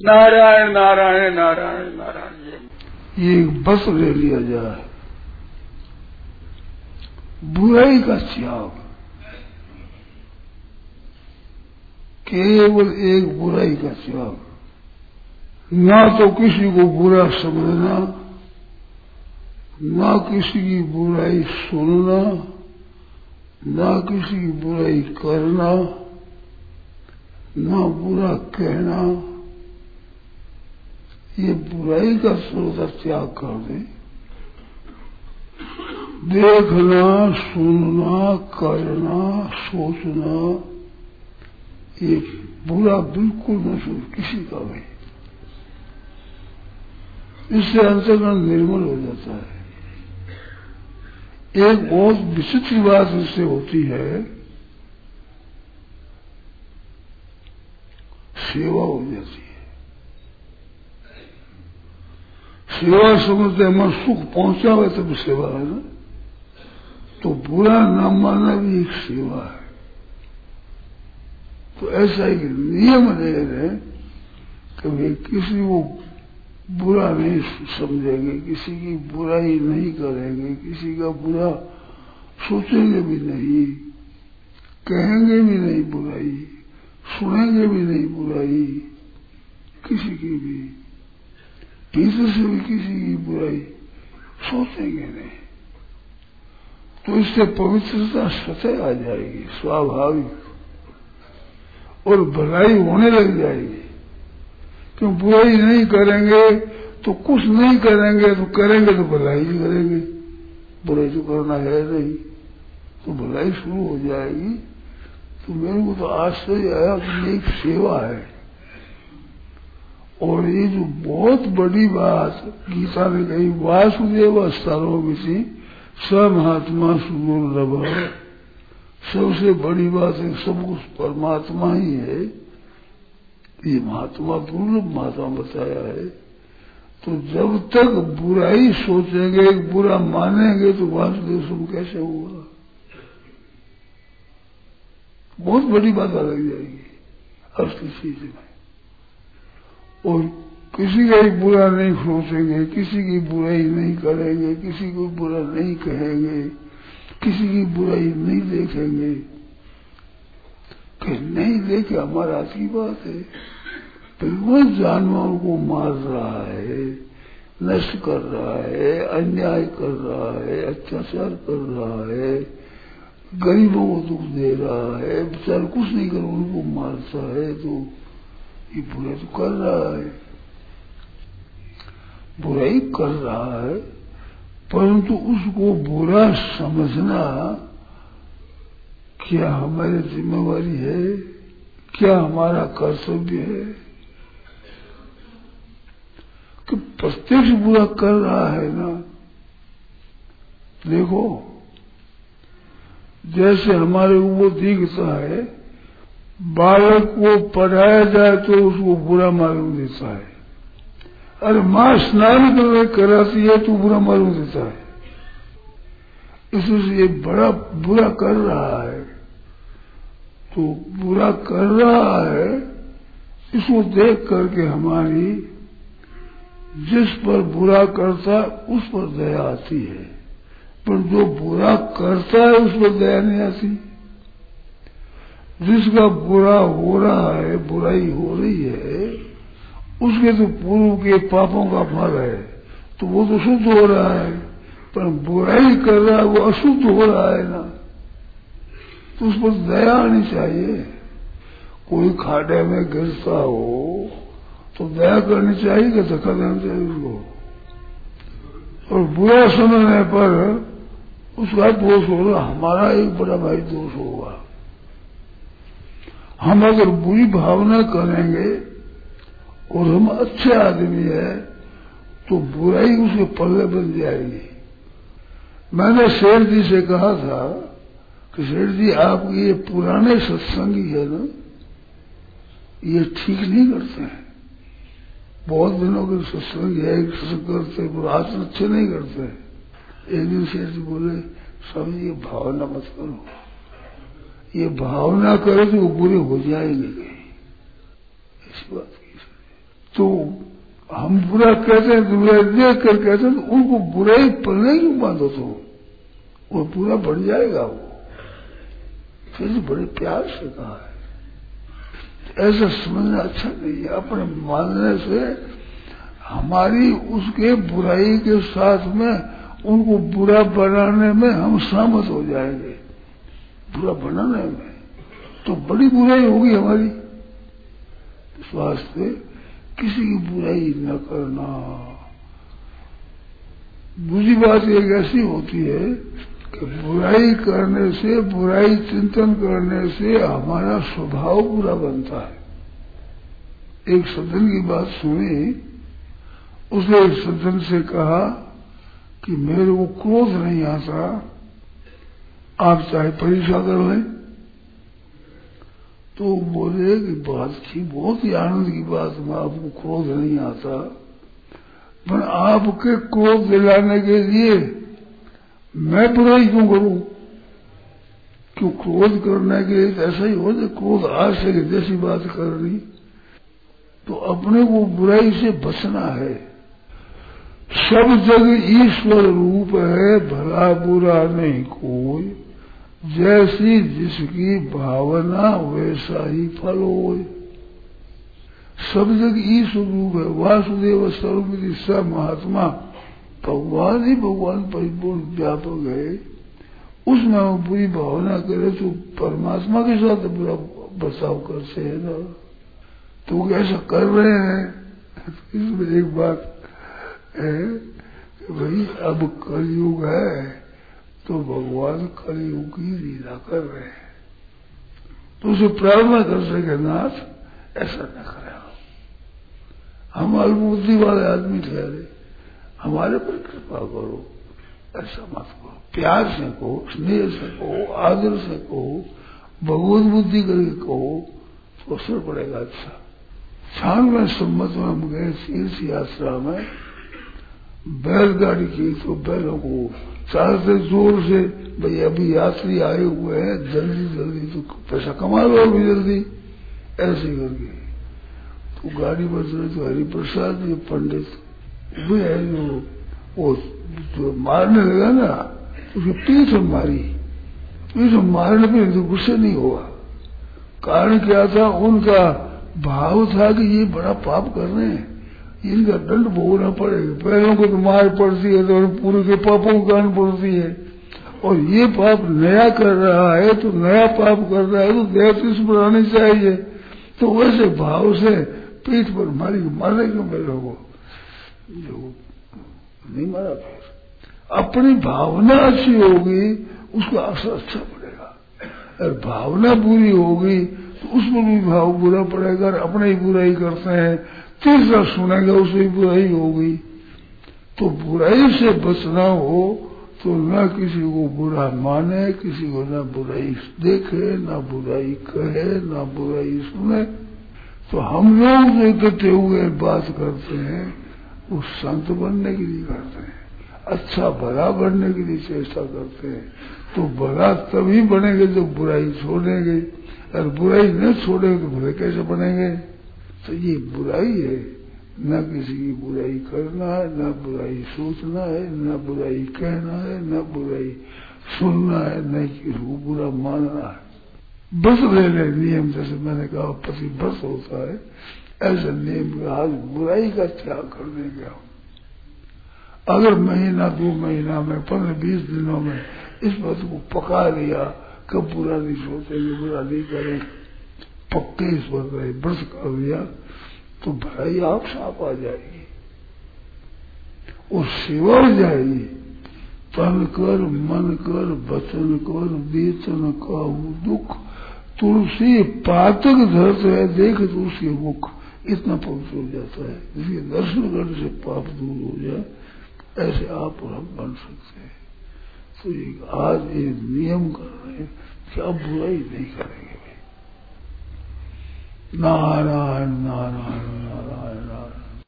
नारायण नारायण नारायण नारायण। ये बस ले लिया जाए। बुराई का त्याग केवल एक बुराई का त्याग ना तो किसी को बुरा समझना, ना किसी की बुराई सुनना, ना किसी की बुराई करना, ना बुरा कहना। ये बुराई का स्रोत त्याग कर दे। देखना, सुनना, करना, सोचना, ये बुरा बिल्कुल न सुन किसी का भी। इससे अंतर्गण निर्मल हो जाता है। एक बहुत विचित्र बात इससे होती है। सेवा हो जाती है। समझते मन सुख पहुँचा हुआ तब सेवा है ना तो बुरा न मानना भी एक सेवा है तो ऐसा एक नियम ले रहे कि भाई किसी को बुरा नहीं समझेंगे किसी की बुराई नहीं करेंगे किसी का बुरा सोचेंगे भी नहीं कहेंगे भी नहीं बुराई सुनेंगे भी नहीं बुराई किसी की भी किसी से भी किसी की बुराई सोचेंगे नहीं। तो इससे पवित्रता स्वतः आ जाएगी, स्वाभाविक। और भलाई होने लग जाएगी। क्यों बुराई नहीं करेंगे तो कुछ नहीं करेंगे तो करेंगे तो भलाई ही करेंगे। बुराई तो करना है नहीं तो भलाई शुरू हो जाएगी। तो मेरे को तो आश्चर्य आया कि एक सेवा है। और ये जो बहुत बड़ी बात गीता ने कही, वासुदेव सर्वमिति स महात्मा सुदुर्लभ सबसे बड़ी बात है, सब कुछ परमात्मा ही है। ये महात्मा दुर्लभ महात्मा बताया है। तो जब तक बुराई सोचेंगे बुरा मानेंगे तो वासुदेव सुख कैसे होगा? बहुत बड़ी बात लग जाएगी। असली चीज़ में और किसी का ही बुरा नहीं सोचेंगे, किसी की बुराई नहीं करेंगे, किसी को बुरा नहीं कहेंगे, किसी की बुराई नहीं देखेंगे। कि नहीं देखे, हमारा की बात है। बिल्कुल जानवरों को मार रहा है, नष्ट कर रहा है, अन्याय कर रहा है, अत्याचार कर रहा है, गरीबों को दुख दे रहा है, बेचार कुछ नहीं कर, उनको मारता है तो ये बुरा तो कर रहा है। बुराई कर रहा है, परंतु उसको बुरा समझना क्या हमारी जिम्मेवारी है? क्या हमारा कर्तव्य है? कि प्रत्यक्ष बुरा कर रहा है ना? देखो, जैसे हमारे वो दिखता है बालक को पढ़ाया जाए तो उसको बुरा मालूम देता है। अरे माँ स्नान कर कराती है तो बुरा मालूम देता है। इसलिए बड़ा बुरा कर रहा है। तो बुरा कर रहा है, इसको देख करके हमारी जिस पर बुरा करता है उस पर दया आती है। पर जो बुरा करता है, उस पर दया नहीं आती। जिसका बुरा हो रहा है, बुराई हो रही है, उसके तो पूर्व के पापों का फल है। तो वो तो शुद्ध हो रहा है, पर बुराई कर रहा है, वो अशुद्ध हो रहा है ना। तो उस पर दया आनी चाहिए। कोई खाडे में गिरता हो तो दया करनी चाहिए कि धक्का देना चाहिए उसको। और बुरा समझने पर उसका दोष होगा हमारा एक बड़ा भाई दोष होगा। हम अगर बुरी भावना करेंगे और हम अच्छे आदमी है तो बुराई उसके पल्ले बन जाएगी। मैंने शेर जी से कहा था कि शेर जी आप ये पुराने सत्संगी है ना, ये ठीक नहीं करते हैं। बहुत दिनों के सत्संग है, एक सत्संग करते आचरण अच्छे नहीं करते एक दिन शेर जी बोले, स्वामी, ये भावना मत करो। ये भावना करे तो वो बुरे हो जाएँगे ऐसी बात की तो हम बुरा कहते हैं तो बुराई देख कर कहते हैं तो उनको बुराई पढ़ने क्यों बांधो तो वो पूरा बढ़ जाएगा वो। फिर बड़े प्यार से कहा है। ऐसा समझना अच्छा नहीं है। अपने मानने से हमारी उसके बुराई के साथ में, उनको बुरा बनाने में हम सहमत हो जाएँगे। बुरा बनाने में तो बड़ी बुराई होगी हमारी। वास्ते किसी की बुराई न करना। बुरी बात एक ऐसी होती है कि बुराई करने से, बुराई चिंतन करने से हमारा स्वभाव बुरा बनता है। एक सज्जन की बात सुनी। उसने एक सज्जन से कहा कि मेरे को क्रोध नहीं आता। आप चाहे परीक्षा कर लें। तो बोले कि बात थी बहुत ही आनंद की बात में आपको क्रोध नहीं आता। पर आपके क्रोध दिलाने के लिए, मैं बुराई क्यों करूँ? क्यों क्रोध करने के लिए ऐसा ही हो जाए क्रोध आ सके जैसी बात करनी तो अपने को बुराई से बचना है। सब जग ईश्वर रूप है, भला बुरा नहीं कोई। जैसी जिसकी भावना वैसा ही फल हो सब जग ईश्वर रूप है। वासुदेव स्वरूप सब महात्मा भगवान ही भगवान परिपूर्ण व्यापक है। उसमें हम पूरी भावना करे तो परमात्मा के साथ पूरा बर्ताव करते है ना। तो ऐसा कर रहे हैं। इसमें एक बात है कि भाई, अब कलयुग है। तो भगवान कलयुग की लीला कर रहे हैं। तो उसे प्रार्थना कर सके नाथ, ऐसा न करे हम अल्पबुद्धि वाले आदमी ठहरे। हमारे पर कृपा करो। ऐसा मत करो। प्यार से कहो, स्नेह से कहो, आदर से कहो, भगवत बुद्धि करके कहो तो असर पड़ेगा अच्छा। छान में सम्मत में हम गए तीर्थ यात्रा में बैलगाड़ी की तो बैलों को चाहते ज़ोर से, भाई अभी यात्री आए हुए हैं, जल्दी जल्दी तो पैसा कमा लो अभी जल्दी। ऐसे करके। तो गाड़ी पर चले तो हरिप्रसाद, ये पंडित वे है, जो वो जो मारने लगा ना उसकी पीठ मारी। पीठ मारने पे तो गुस्से नहीं हुआ। कारण क्या था? उनका भाव था कि ये बड़ा पाप कर रहे हैं। इनका दंड भोगना पड़ेगा। पैरों को तो मार पड़ती है तो पूरे के पापों को कान पड़ती है। और ये पाप नया कर रहा है तो नया पाप कर रहा है तो देह तो बनानी चाहिए। तो वैसे भाव से पीठ पर मारी मारे क्यों पैरों को नहीं मारा फिर अपनी भावना अच्छी होगी, उसका असर अच्छा पड़ेगा। अगर भावना बुरी होगी तो उसमें भी भाव बुरा पड़ेगा अपने ही बुराई करते हैं। तीसरा सुनेगा उसे बुराई होगी तो बुराई से बचना हो तो न किसी को बुरा माने, किसी को न बुराई देखे, ना बुराई कहे, ना बुराई सुने। तो हम लोग जो इकट्ठे हुए बात करते हैं, वो संत बनने के लिए करते हैं अच्छा भला बनने के लिए चेष्टा करते हैं। तो भला तभी बनेंगे जब बुराई छोड़ेंगे। और बुराई न छोड़ेंगे तो भले कैसे बनेंगे? तो ये बुराई है। न किसी की बुराई करना है, न बुराई सोचना है, न बुराई कहना है, न बुराई सुनना है, न किसी को बुरा मानना है। बस ले ले नियम, जैसे मैंने कहा, पति बस होता है। ऐसे नियम का आज बुराई का त्याग कर देंगे अगर महीना, दो महीना में, पंद्रह, बीस दिनों में इस बात को पका लिया, कब बुरा नहीं सोचेंगे, बुरा नहीं करेंगे। पक्के इस पर रहे। व्रत कर दिया तो भलाई आप साफ़ आ जाएगी और सेवा हो जाएगी तन कर, मन कर, वचन कर वेतन का दुख। तुलसी पातक धरते है, देख तुलसी मुख। इतना पवित्र हो जाता है। इसलिए दर्शन करने से पाप दूर हो जाए। ऐसे आप और हम बन सकते हैं। तो ये आज ये नियम कर रहे हैं कि अब बुराई नहीं करेंगे। Narayan, Narayan, Narayan.